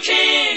King.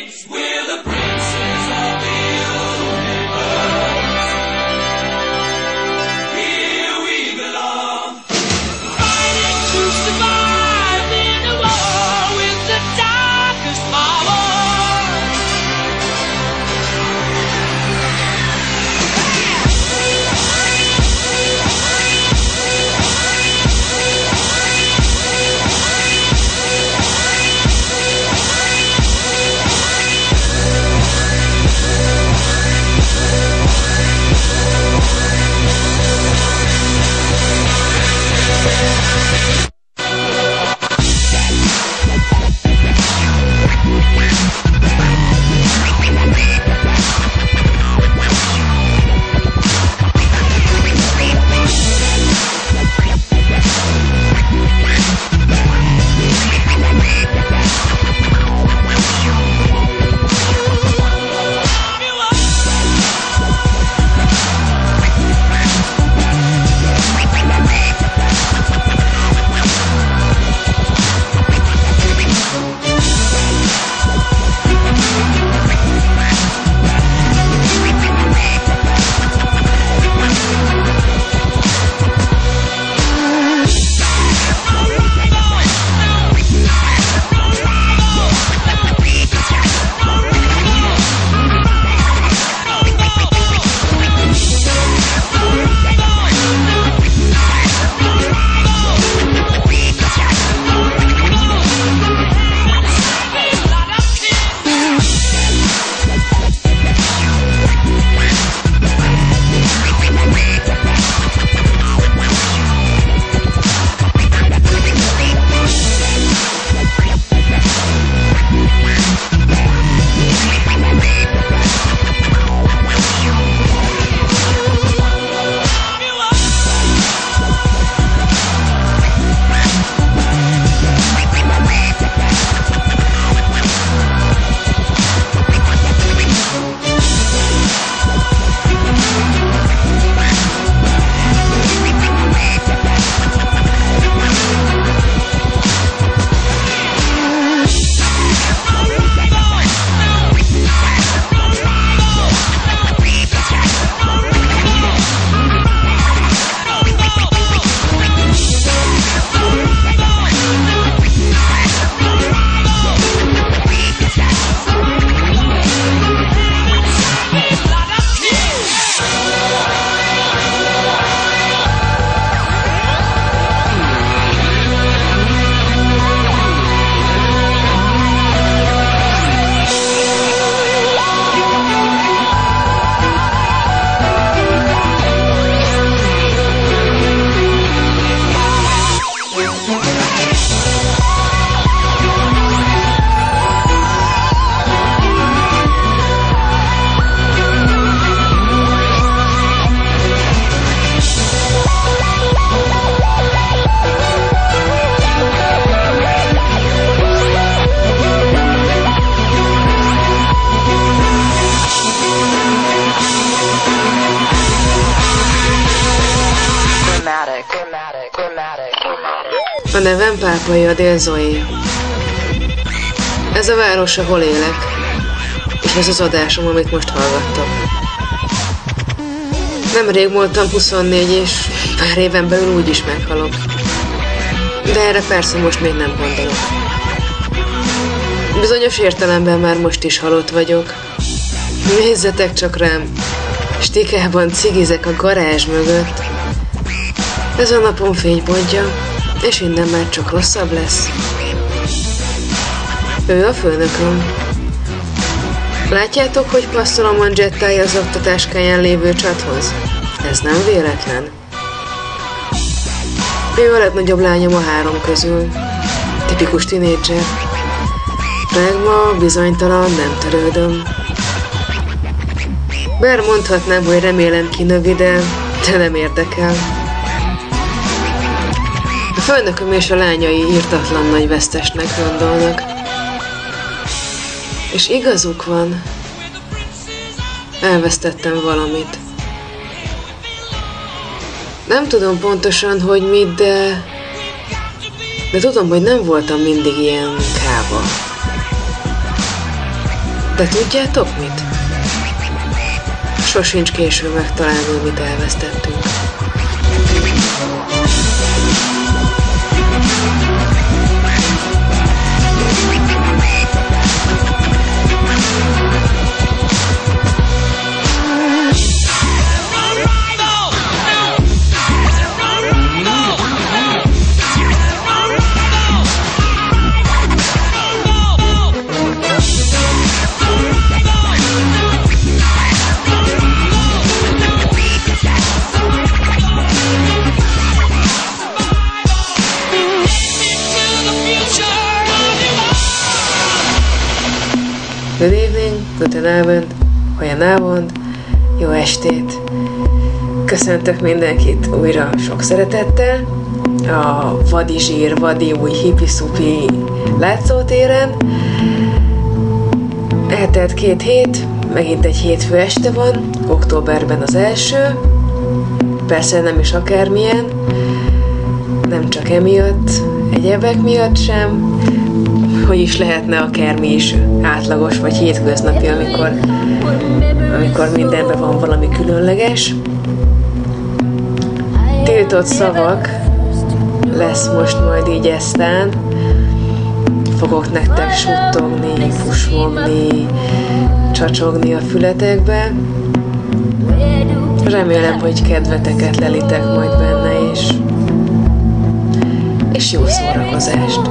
Nevem Pápai Adél Zoé. Ez a város, ahol élek. És ez az adásom, amit most hallgattok. Nemrég voltam 24, és pár éven belül úgy is meghalok. De erre persze most még nem gondolok. Bizonyos értelemben már most is halott vagyok. Nézzetek csak rám. Stikában cigizek a garázs mögött. Ez a napon fénypontja, és innen már csak rosszabb lesz. Ő a főnököm. Látjátok, hogy passzolom a jettája az oktatáskáján lévő csathoz? Ez nem véletlen. Ő a legnagyobb lányom a három közül. Tipikus tinédzser. Pragma, bizonytalan, nem törődöm. Bár mondhatnám, hogy remélem kinövi, de, de nem érdekel. Főnököm és a lányai írtatlan nagy vesztesnek gondolnak. És igazuk van. Elvesztettem valamit. Nem tudom pontosan, hogy mit, de... De tudom, hogy nem voltam mindig ilyen káva. De tudjátok mit? Sosincs késő megtalálni, mit elvesztettünk. Guten Abend, olyan Abend, jó estét. Köszöntök mindenkit újra sok szeretettel a vadi zsír, vadi új hipi-szupi látszótéren. Eltelt két hét, megint egy hétfő este van, októberben az első. Persze nem is akármilyen, nem csak emiatt, egyebek miatt sem, hogy is lehetne akármi is átlagos vagy hétköznapi, amikor, amikor mindenben van valami különleges. Tiltott szavak lesz most majd így eztán. Fogok nektek suttogni, pusmogni, csacsogni a fületekbe. Remélem, hogy kedveteket lelitek majd benne, és, és jó szórakozást!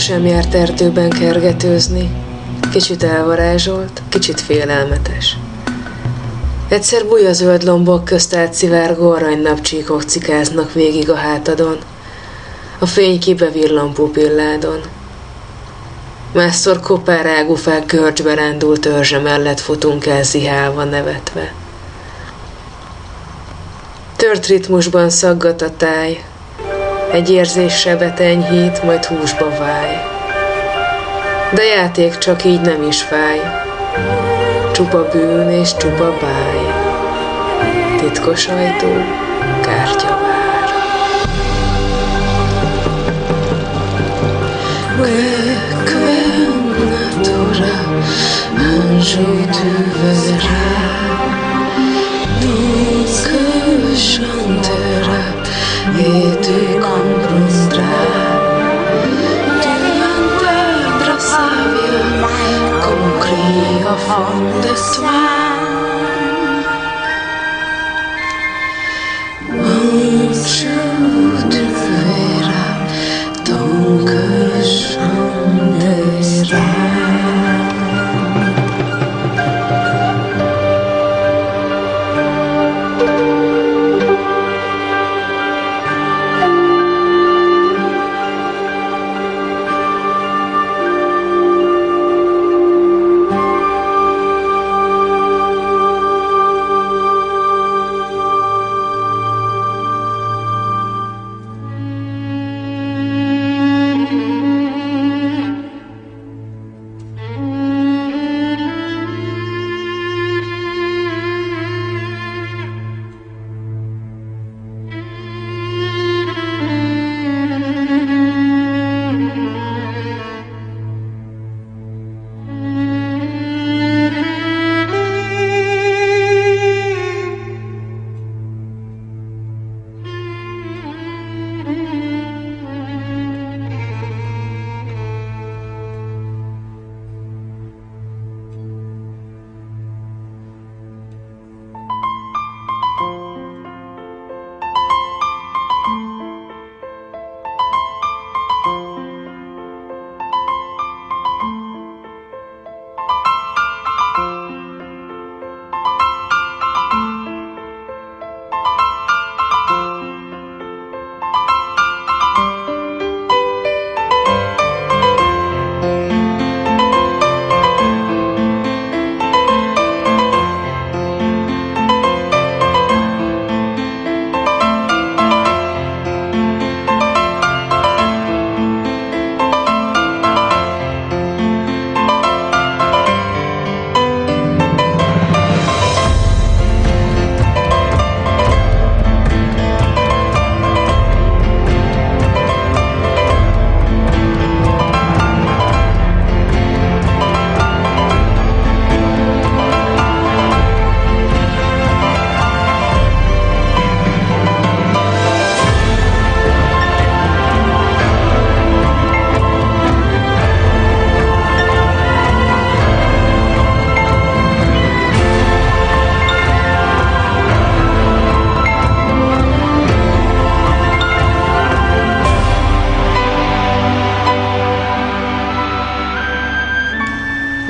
Sosem járt erdőben kergetőzni. Kicsit elvarázsolt, kicsit félelmetes. Egyszer zöld lombok közt átszivárgó aranynapcsíkok cikáznak végig a hátadon. A fény kibevillan pupilládon. Másszor kopár águfák görcsbe rándult törzse mellett futunk el zihálva nevetve. Tört ritmusban szaggat a táj, egy érzés sebet enyhít, majd húsba váj. De játék csak így nem is fáj, csupa bűn és csupa báj. Titkos ajtó, kártya vár. Que, que natura, anjo tu verras, Vet du Kondrostra? Du jente Drasavia, kom omkring og fond det svær.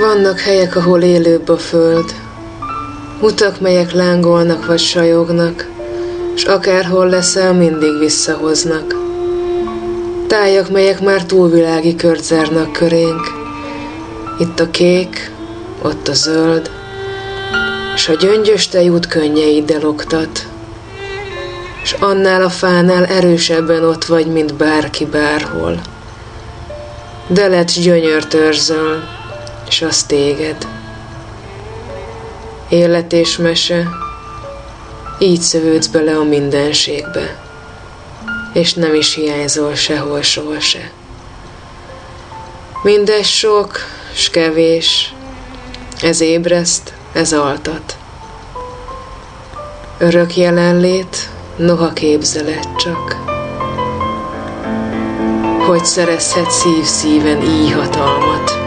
Vannak helyek, ahol élőbb a föld. Utak, melyek lángolnak vagy sajognak, s akárhol leszel, mindig visszahoznak. Tájak, melyek már túlvilági kört zárnak körénk. Itt a kék, ott a zöld, s a gyöngyös tejút könnyeiddel oktat. S annál a fánál erősebben ott vagy, mint bárki bárhol. De lett gyönyörtörzöl, és az téged. Élet és mese, így szövődsz bele a mindenségbe, és nem is hiányzol sehol soha se. Mindez sok, s kevés, ez ébreszt, ez altat. Örök jelenlét, noha képzelet csak. Hogy szerezhet szív-szíven így hatalmat.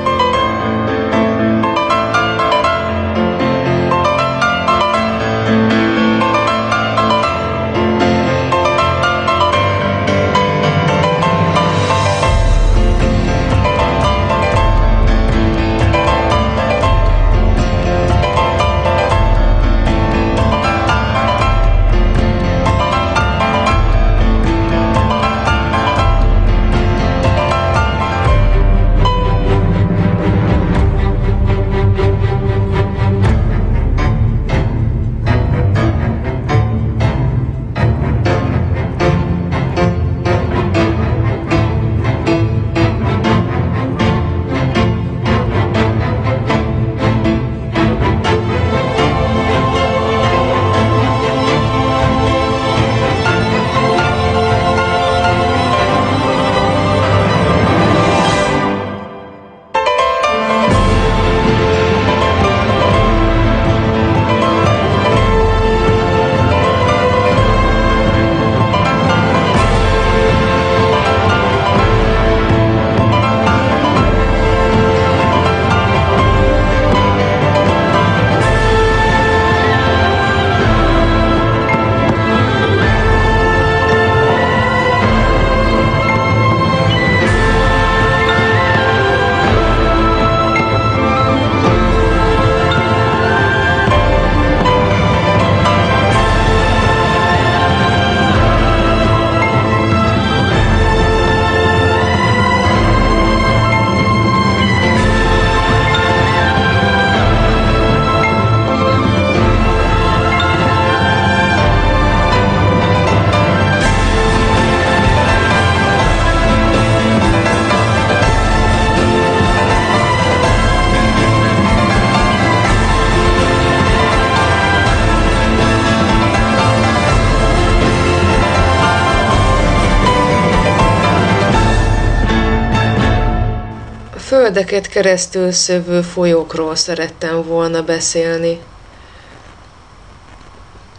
Földeket keresztül szövő folyókról szerettem volna beszélni.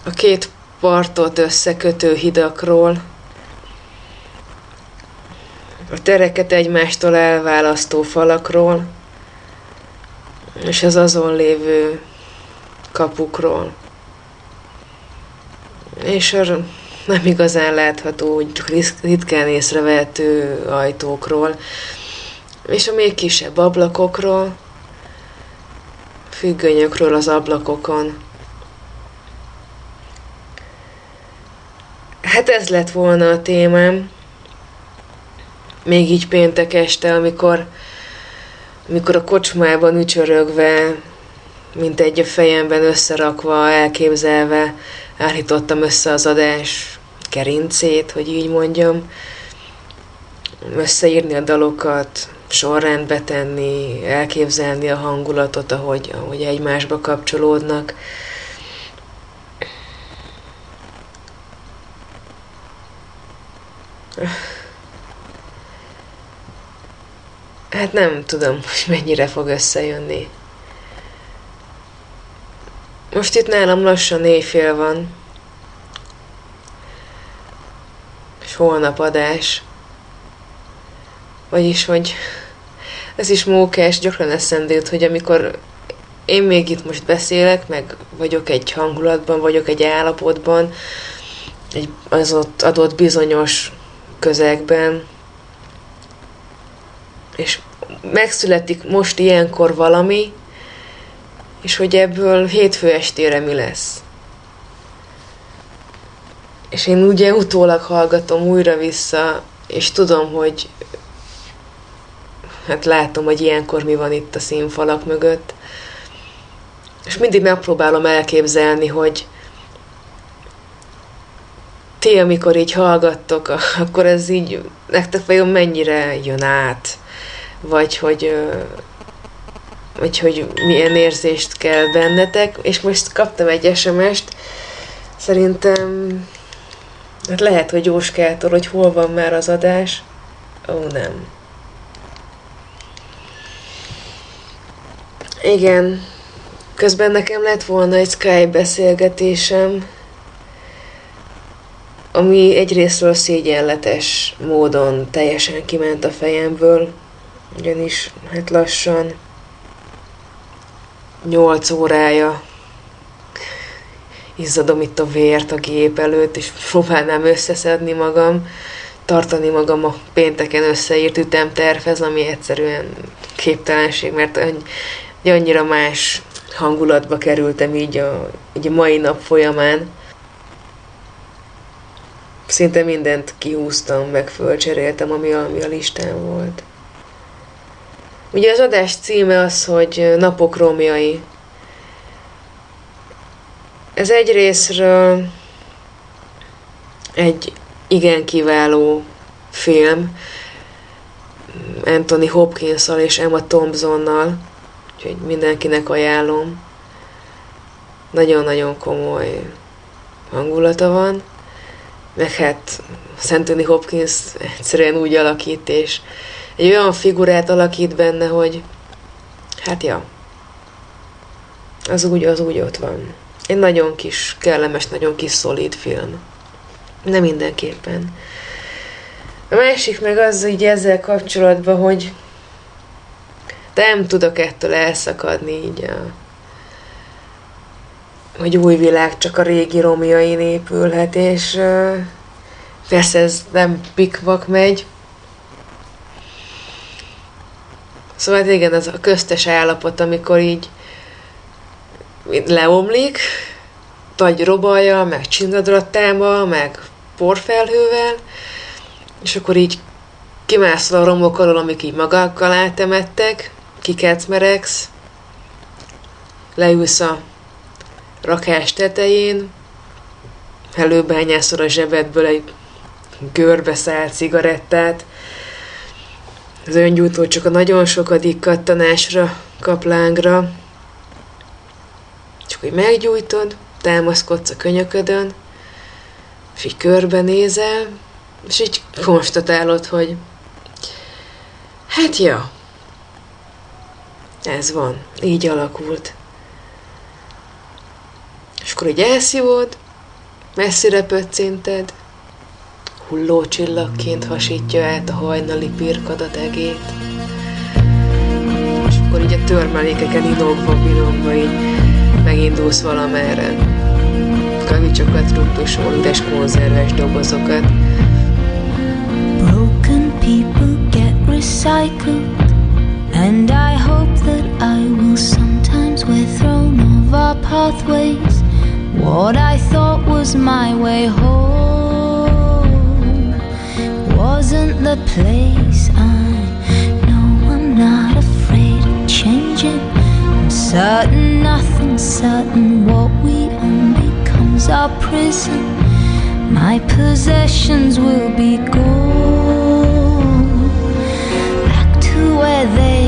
A két partot összekötő hidakról, a tereket egymástól elválasztó falakról, és az azon lévő kapukról. És a nem igazán látható, úgy csak ritkán észrevehető ajtókról, és a még kisebb ablakokról, függönyökről az ablakokon. Hát ez lett volna a témám, még így péntek este, amikor, amikor a kocsmában ücsörögve, mint egy a fejemben összerakva, elképzelve, állítottam össze az adás kerincét, hogy így mondjam, összeírni a dalokat, sorrendbe tenni, elképzelni a hangulatot, ahogy, ahogy egymásba kapcsolódnak. Hát nem tudom, hogy mennyire fog összejönni. Most itt nálam lassan éjfél van. És holnap adás. Vagyis, hogy ez is mókás, gyakran eszembe jut, hogy amikor én még itt most beszélek, meg vagyok egy hangulatban, vagyok egy állapotban, egy az ott adott bizonyos közegben, és megszületik most ilyenkor valami, és hogy ebből hétfő estére mi lesz. És én ugye utólag hallgatom újra vissza, és tudom, hogy hát látom, hogy ilyenkor mi van itt a színfalak mögött. És mindig megpróbálom elképzelni, hogy ti, amikor így hallgattok, akkor ez így nektek vajon mennyire jön át? Vagy hogy vagy hogy milyen érzést kell bennetek, és most kaptam egy SMS-t, szerintem hát lehet, hogy Jóskától, hogy hol van már az adás. Ó, nem. Igen, közben nekem lett volna egy Skype beszélgetésem, ami egyrésztről szégyenletes módon teljesen kiment a fejemből, ugyanis hát lassan 8 órája izzadom itt a vért a gép előtt, és próbálnám összeszedni magam, tartani magam a pénteken összeírt ütemtervhez, ami egyszerűen képtelenség, mert annyira más hangulatba kerültem így a, így a mai nap folyamán. Szinte mindent kihúztam, meg fölcseréltem, ami a, ami a listán volt. Ugye az adás címe az, hogy Napok romjai. Ez egy részről egy igen kiváló film, Anthony hopkins és Emma Thompsonnal, úgyhogy mindenkinek ajánlom. Nagyon-nagyon komoly hangulata van, meg hát Anthony Hopkins egyszerűen úgy alakít, és egy olyan figurát alakít benne, hogy hát ja, az úgy, az úgy ott van. Egy nagyon kis, kellemes, nagyon kis szolid film. Nem mindenképpen. A másik meg az így ezzel kapcsolatban, hogy nem tudok ettől elszakadni így a, hogy új világ csak a régi romjain épülhet, és persze ez nem pikvak megy, Szóval igen, az a köztes állapot, amikor így leomlik, vagy robalja, meg csinadrattáma, meg porfelhővel, és akkor így kimászol a romok alól, amik így magakkal átemettek, kikecmeregsz, leülsz a rakás tetején, előbányászol a zsebedből egy görbe szállt cigarettát, az öngyújtó csak a nagyon sokadik kattanásra kap lángra. Csak hogy meggyújtod, támaszkodsz a könyöködön, és így körbenézel, és így konstatálod, hogy hát ja, Ez van, így alakult. És akkor így elszívod, messzire pöccinted, hulló csillagként hasítja át a hajnali pirkadat egét. És akkor így a törmelékeken inogva, binogva így megindulsz valamerre. Kavicsokat rúgdosol, üres konzerves dobozokat. Broken people get recycled, and I hope our pathways. What I thought was my way home wasn't the place I know I'm not afraid of changing. I'm certain nothing's certain. What we own becomes our prison. My possessions will be gone back to where they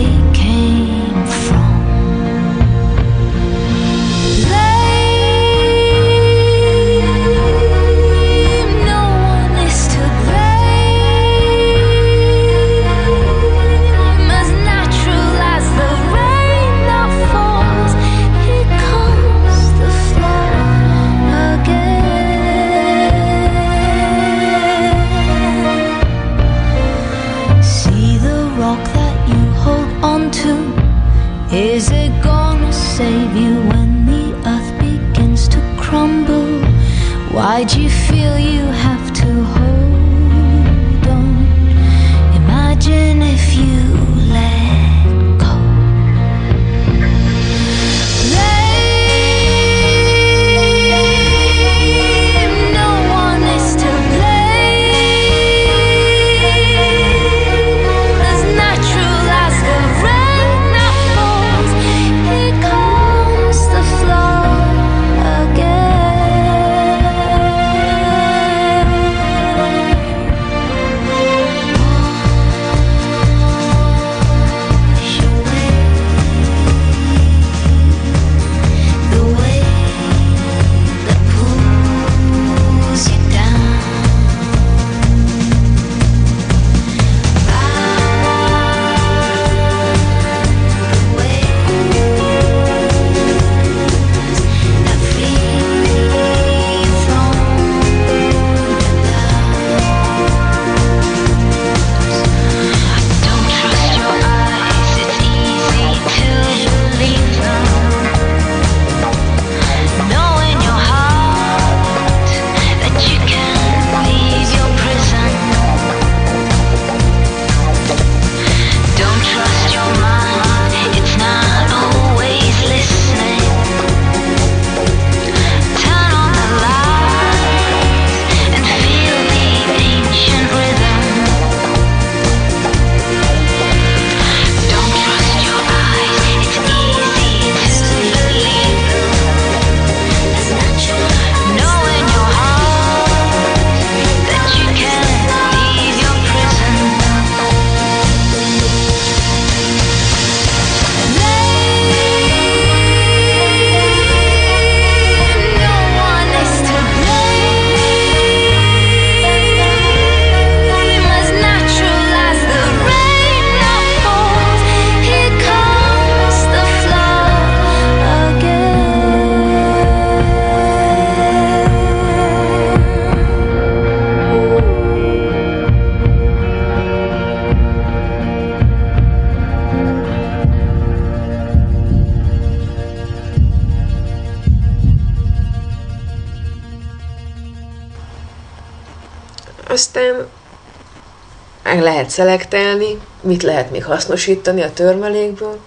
lehet szelektelni, mit lehet még hasznosítani a törmelékből,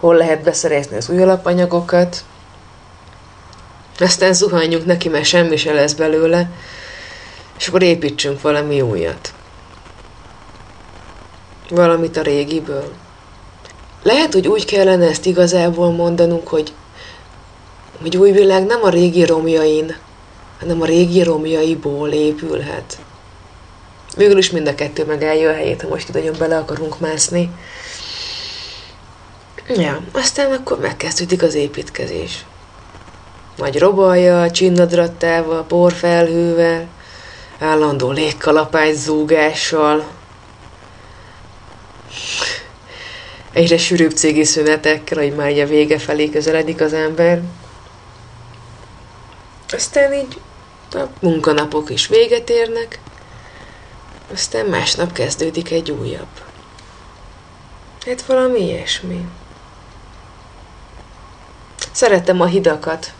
hol lehet beszerezni az új alapanyagokat. Aztán zuhanjunk neki, mert semmi se lesz belőle, és akkor építsünk valami újat. Valamit a régiből. Lehet, hogy úgy kellene ezt igazából mondanunk, hogy, hogy új világ nem a régi romjain, hanem a régi romjaiból épülhet. Végül is mind a kettő megállja a helyét, ha most nagyon bele akarunk mászni. Ja, aztán akkor megkezdődik az építkezés. Nagy robalja, csinnadrattával, porfelhővel, állandó légkalapács zúgással. egyre sűrűbb cégi szünetekkel, hogy már a vége felé közeledik az ember. Aztán így a munkanapok is véget érnek, aztán másnap kezdődik egy újabb. Hát valami ilyesmi. Szeretem a hidakat.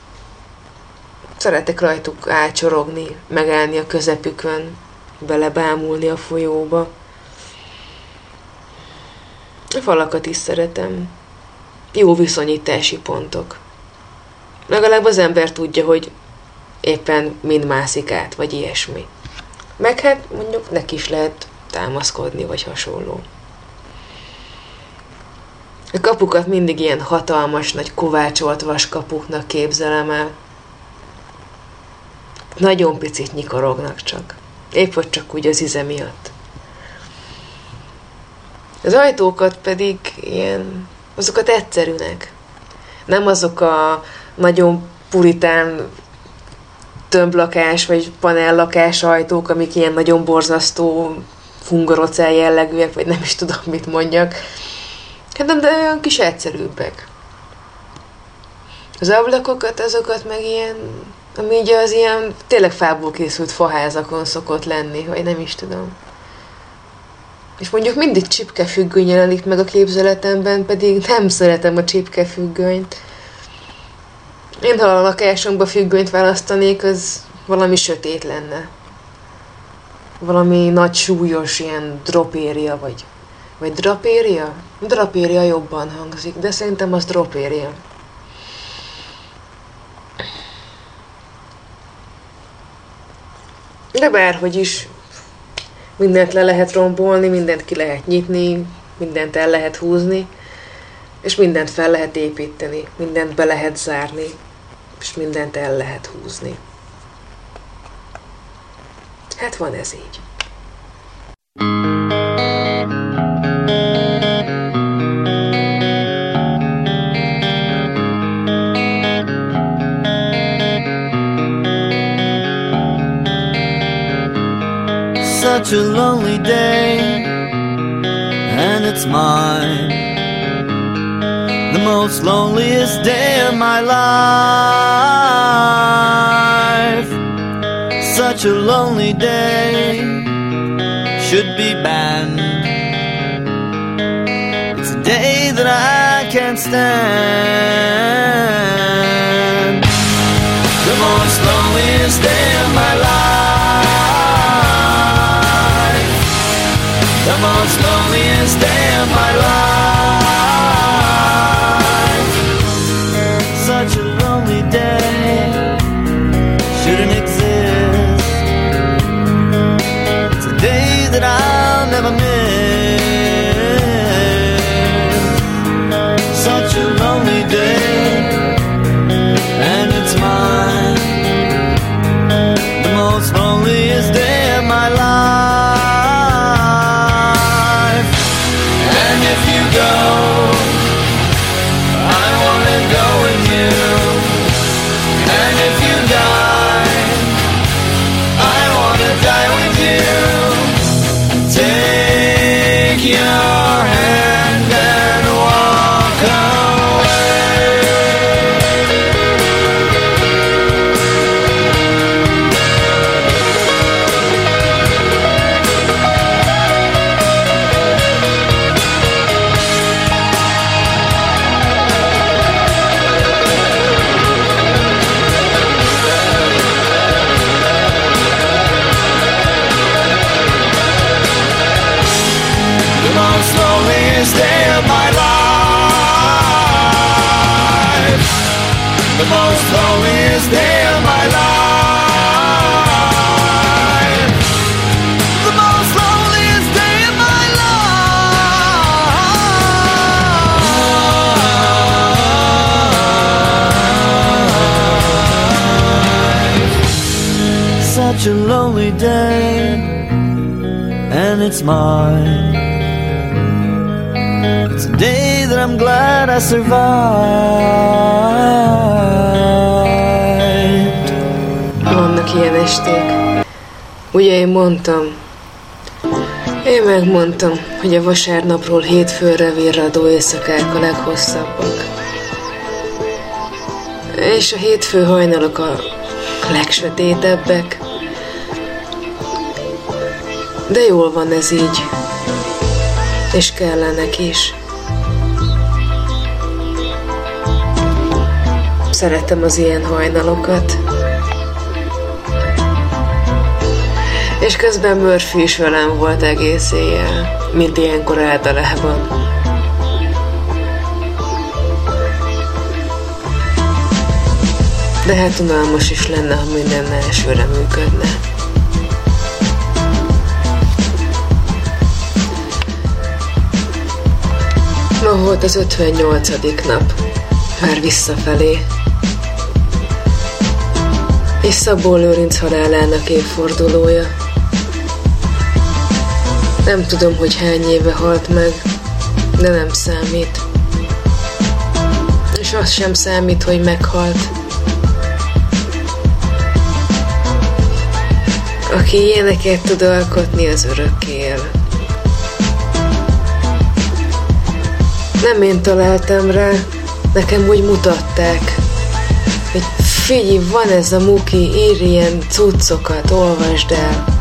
Szeretek rajtuk ácsorogni, megállni a közepükön, belebámulni a folyóba. A falakat is szeretem. Jó viszonyítási pontok. Legalább az ember tudja, hogy éppen mind mászik át, vagy ilyesmi. Meg hát mondjuk neki is lehet támaszkodni, vagy hasonló. A kapukat mindig ilyen hatalmas, nagy kovácsolt vaskapuknak képzelem el. Nagyon picit nyikorognak csak. Épp hogy csak úgy az ize miatt. Az ajtókat pedig ilyen, azokat egyszerűnek. Nem azok a nagyon puritán tömblakás vagy panellakás ajtók, amik ilyen nagyon borzasztó fungorocel jellegűek, vagy nem is tudom, mit mondjak. Hát nem, de olyan kis egyszerűbbek. Az ablakokat, azokat meg ilyen, ami ugye az ilyen tényleg fából készült faházakon szokott lenni, vagy nem is tudom. És mondjuk mindig csipkefüggöny jelenik meg a képzeletemben, pedig nem szeretem a csipkefüggönyt. Én, ha a lakásomba függönyt választanék, az valami sötét lenne. Valami nagy súlyos ilyen dropéria, vagy, vagy drapéria? Drapéria jobban hangzik, de szerintem az dropéria. De bárhogy is, mindent le lehet rombolni, mindent ki lehet nyitni, mindent el lehet húzni, és mindent fel lehet építeni, mindent be lehet zárni, és mindent el lehet húzni. Hát van ez így. Such a lonely day, and it's mine. Most loneliest day of my life. Such a lonely day should be banned. It's a day that I can't stand. The most loneliest day of my life. The most loneliest day of my life. Mondtam, Én megmondtam, hogy a vasárnapról hétfőre virradó éjszakák a leghosszabbak. És a hétfő hajnalok a legsötétebbek. De jól van ez így. És kellenek is. Szeretem az ilyen hajnalokat. És közben Murphy is velem volt egész éjjel, mint ilyenkor általában. De hát unalmas is lenne, ha minden elsőre működne. Ma volt az 58. nap, már visszafelé. És Szabó Lőrinc halálának évfordulója. Nem tudom, hogy hány éve halt meg, de nem számít. És az sem számít, hogy meghalt. Aki ilyeneket tud alkotni, az örökké él. Nem én találtam rá, nekem úgy mutatták, hogy figyelj, van ez a muki, ír ilyen cuccokat, olvasd el.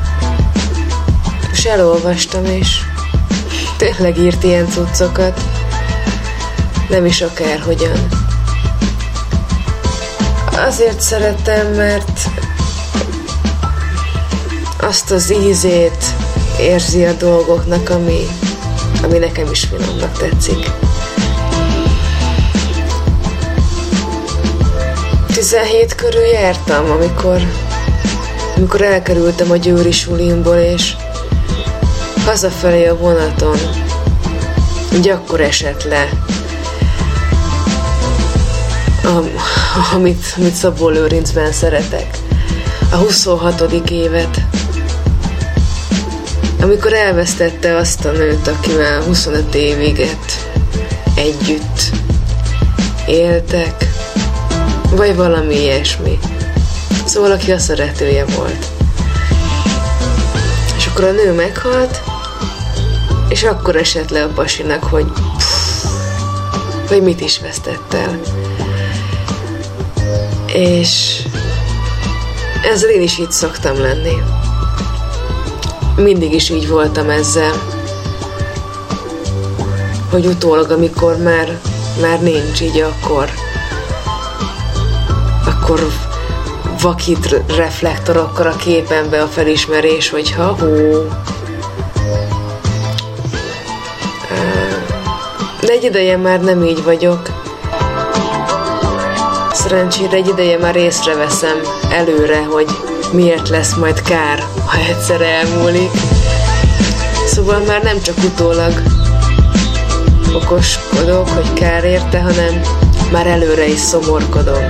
És elolvastam, és tényleg írt ilyen cuccokat. Nem is akárhogyan. Azért szeretem, mert azt az ízét érzi a dolgoknak, ami, ami nekem is finomnak tetszik. 17 körül jártam, amikor, amikor elkerültem a győri sulimból, és hazafelé a vonaton, így akkor esett le, amit, amit Szabó Lőrincben szeretek. A 26. évet. Amikor elvesztette azt a nőt, akivel 25 évig együtt éltek, vagy valami ilyesmi. Szóval aki a szeretője volt. És akkor a nő meghalt, és akkor esett le a pasinak, hogy pff, hogy mit is vesztett el. És ezzel én is így szoktam lenni. Mindig is így voltam ezzel, hogy utólag, amikor már, már nincs így, akkor akkor vakít reflektorokkal a képenbe a felismerés, hogy ha hó. Egy ideje már nem így vagyok. Szerencsére egy ideje már észreveszem előre, hogy miért lesz majd kár, ha egyszer elmúlik. Szóval már nem csak utólag okoskodok, hogy kár érte, hanem már előre is szomorkodom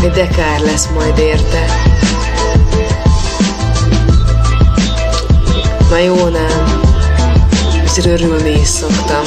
hogy de kár lesz majd érte. Ma jó nem, ezért örülni is szoktam.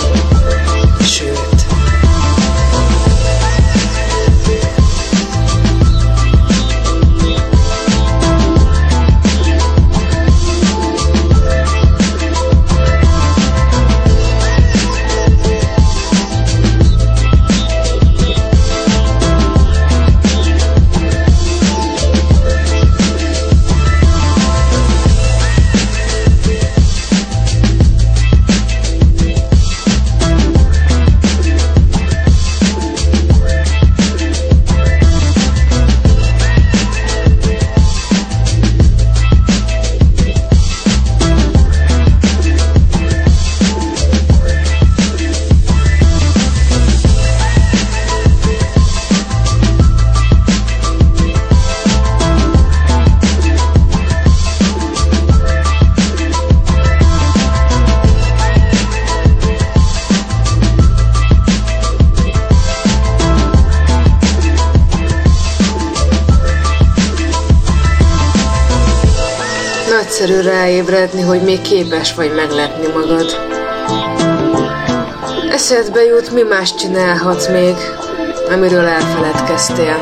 Nagyszerű ráébredni, hogy még képes vagy meglepni magad. Eszedbe jut, mi más csinálhatsz még, amiről elfeledkeztél.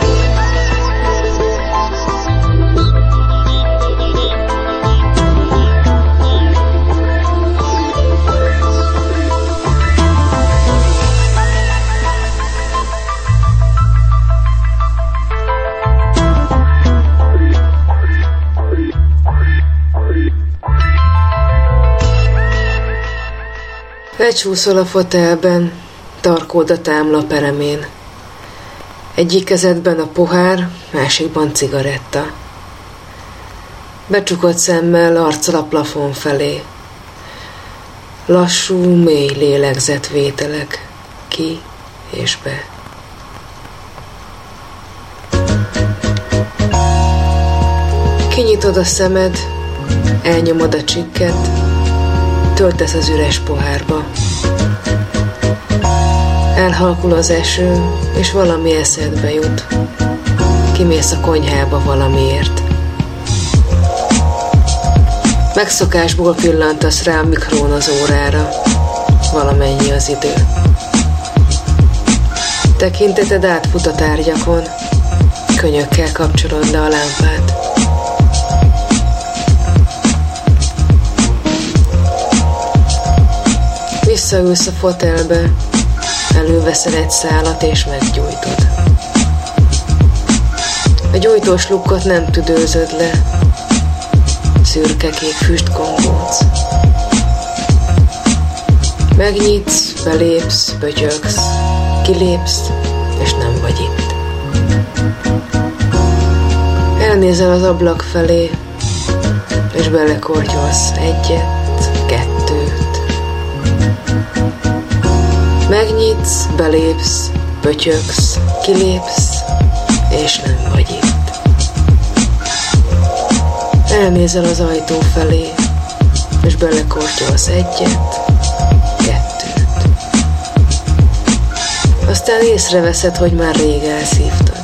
Lecsúszol a fotelben, tarkód a támla peremén. Egyik kezedben a pohár, másikban cigaretta. Becsukott szemmel arccal a plafon felé. Lassú, mély lélegzetvételek, ki és be. Kinyitod a szemed, elnyomod a csikket, töltesz az üres pohárba. Elhalkul az eső, és valami eszedbe jut. Kimész a konyhába valamiért. Megszokásból pillantasz rá a mikrón az órára. Valamennyi az idő. Tekinteted átfut a tárgyakon, könyökkel kapcsolod le a lámpát. Visszaülsz a fotelbe, előveszel egy szálat és meggyújtod. A gyújtós lukkot nem tüdőzöd le, szürke-kék füst kombóc. Megnyitsz, belépsz, pötyögsz, kilépsz, és nem vagy itt. Elnézel az ablak felé, és belekortyolsz egyet, kettőt. Megnyitsz, belépsz, pötyögsz, kilépsz, és nem vagy itt. Elnézel az ajtó felé, és belekortyolsz egyet, kettőt. Aztán észreveszed, hogy már rég elszívtad.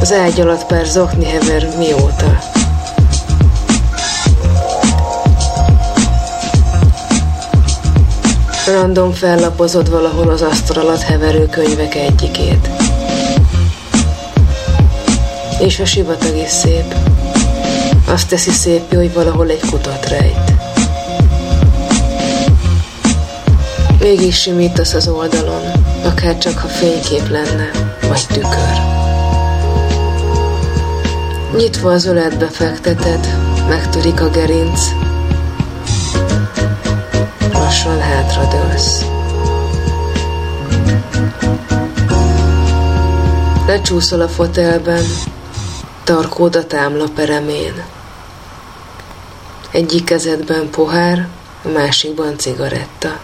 Az ágy alatt pár zokni hever mióta. Random fellapozod valahol az asztal alatt heverő könyvek egyikét. És a sivatag is szép. Azt teszi szép, hogy valahol egy kutat rejt. Mégis simítasz az oldalon, akár csak ha fénykép lenne, vagy tükör. Nyitva az öletbe fekteted, megtörik a gerinc, lassan hátradőlsz. Lecsúszol a fotelben, tarkód a támla peremén. Egyik kezedben pohár, a másikban cigaretta.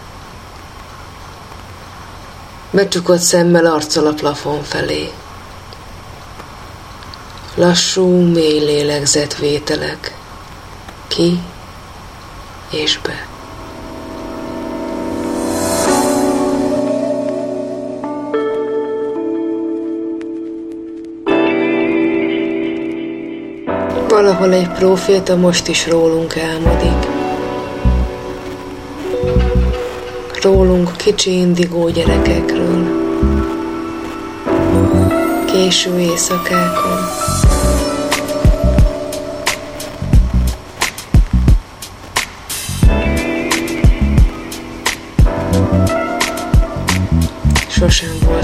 Becsukott szemmel arccal a plafon felé. Lassú, mély lélegzetvételek. Ki és be. Valahol egy próféta most is rólunk álmodik. Rólunk kicsi indigó gyerekekről. Késő éjszakákon. Sosem volt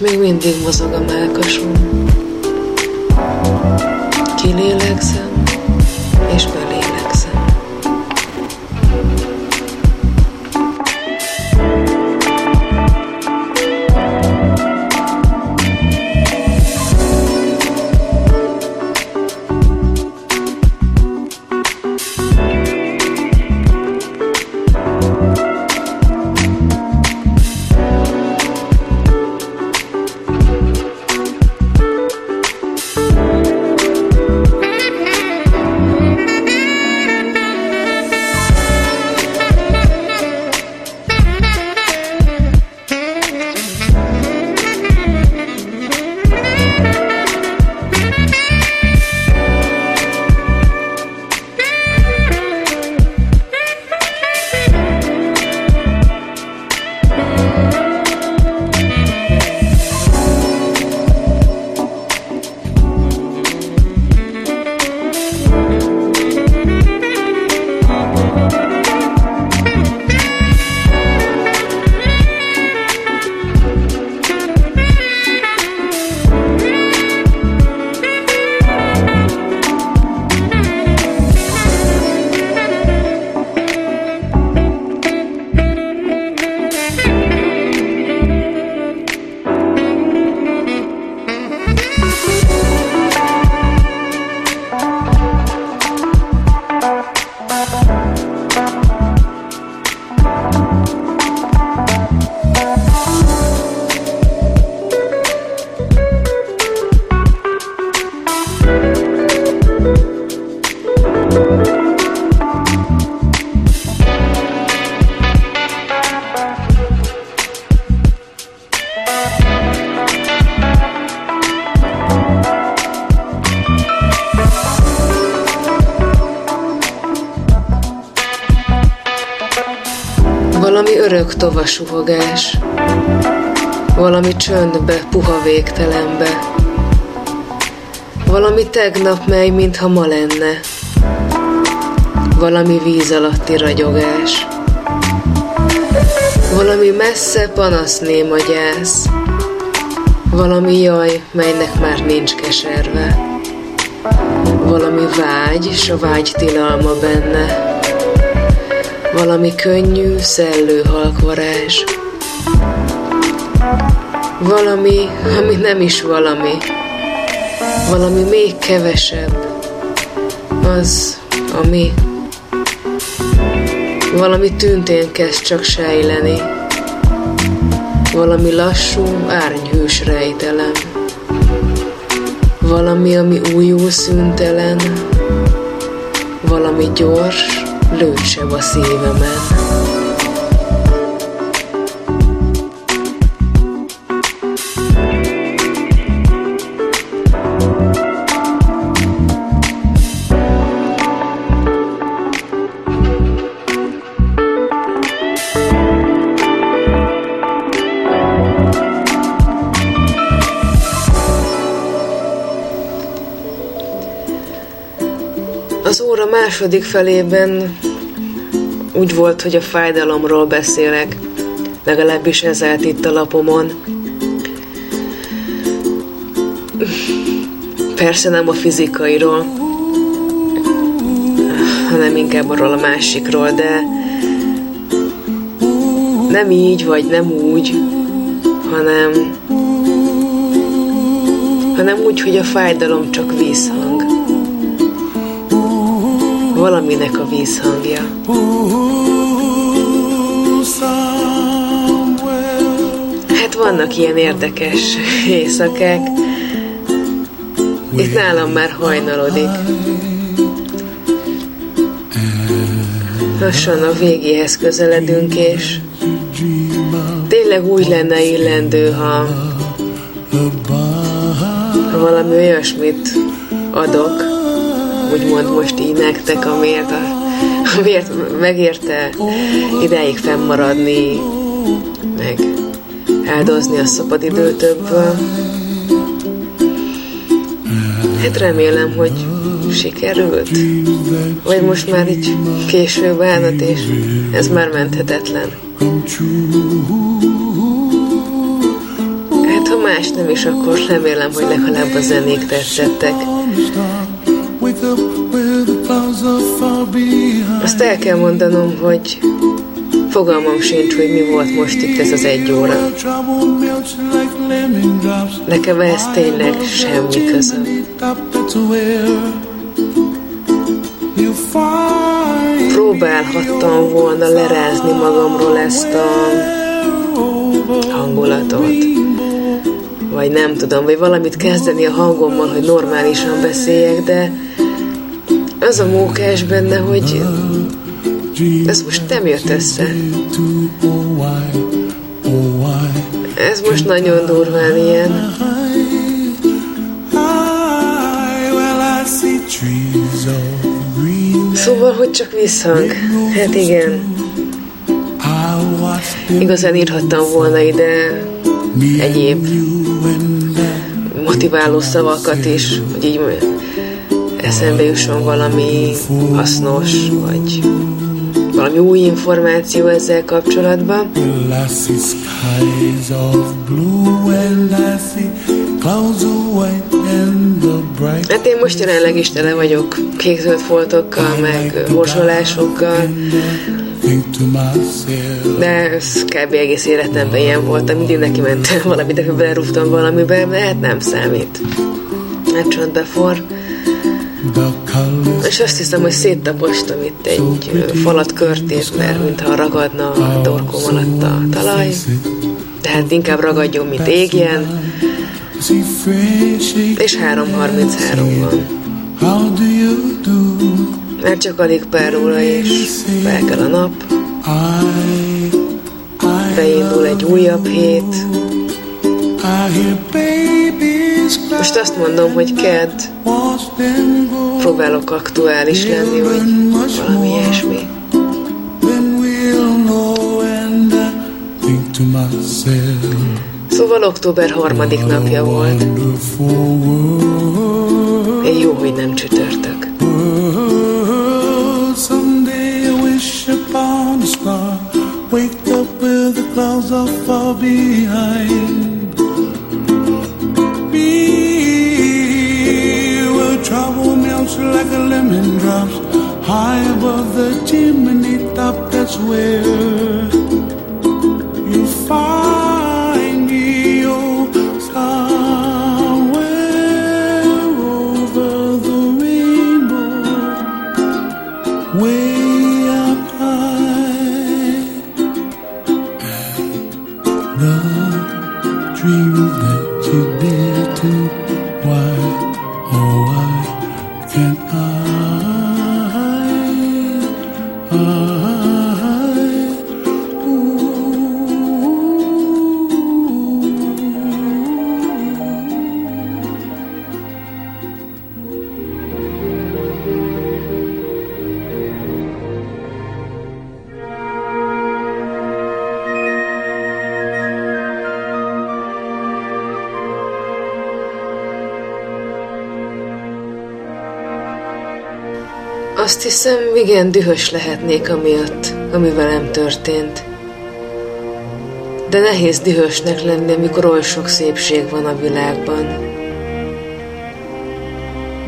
még mindig mozog a melkasom. Kilélegzem, örök tovasuhogás, valami csöndbe, puha végtelenbe, valami tegnap mely, mintha ma lenne, valami víz alatti ragyogás, valami messze panasz néma gyász, valami jaj, melynek már nincs keserve, valami vágy, s a vágy tilalma benne, valami könnyű, szellő halkvarázs, valami, ami nem is valami, valami még kevesebb, az, ami. Valami tüntén kezd csak sejleni, valami lassú, árnyhős rejtelem, valami, ami újul szüntelen, valami gyors, lősebb a szívemen. Második felében úgy volt, hogy a fájdalomról beszélek, legalábbis ez itt a lapomon. Persze nem a fizikairól, hanem inkább arról a másikról, de nem így, vagy nem úgy, hanem hanem úgy, hogy a fájdalom csak vízhang. Valaminek a vízhangja. Hát vannak ilyen érdekes éjszakák. Itt nálam már hajnalodik. Lassan a végéhez közeledünk, és tényleg úgy lenne illendő, ha, valami olyasmit adok, úgymond most így nektek, amiért, a, amiért megérte ideig fennmaradni, meg áldozni a szabadidőtökből. Hát remélem, hogy sikerült. Vagy most már így késő bánat, és ez már menthetetlen. Hát ha más nem is, akkor remélem, hogy legalább a zenék tetszettek. Azt el kell mondanom, hogy fogalmam sincs, hogy mi volt most itt ez az egy óra. Nekem ez tényleg semmi közöm. Próbálhattam volna lerázni magamról ezt a hangulatot. Vagy nem tudom, vagy valamit kezdeni a hangommal, hogy normálisan beszéljek, de az a mókás benne, hogy ez most nem jött össze. Ez most nagyon durván ilyen. Szóval, hogy csak visszhang. Hát igen. Igazán írhattam volna ide egyéb motiváló szavakat is, hogy így eszembe jusson valami hasznos, vagy valami új információ ezzel kapcsolatban. Hát én most jelenleg is tele vagyok kékzöld foltokkal, meg horzsolásokkal, de ez kb. egész életemben ilyen voltam, mindig neki mentem valamit, de belerúgtam valamibe, de hát nem számít. Hát csont befor. És azt hiszem, hogy széttapostam itt egy falat körtét, mert mintha ragadna a dorkom alatt a talaj. Tehát inkább ragadjon, mint égjen. És 3.33 van. Mert csak alig pár óra és fel kell a nap. Beindul egy újabb hét. Most azt mondom, hogy kedd. Próbálok aktuális lenni, vagy valami ilyesmi. Szóval október harmadik napja volt. Én jó, hogy nem csütörtök. Wake up where the clouds are far behind. Like a lemon drops. High above the chimney top, that's where Azt hiszem, igen dühös lehetnék amiatt, ami velem történt. De nehéz dühösnek lenni, amikor oly sok szépség van a világban.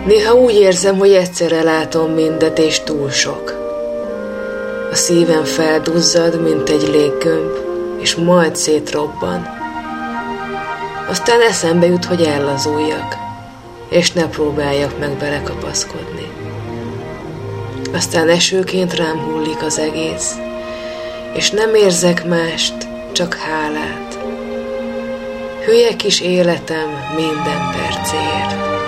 Néha úgy érzem, hogy egyszerre látom mindet, és túl sok. A szívem felduzzad, mint egy léggömb, és majd szétrobban. Aztán eszembe jut, hogy ellazuljak, és ne próbáljak meg belekapaszkodni. Aztán esőként rám hullik az egész, és nem érzek mást, csak hálát. Hülye kis életem minden percéért.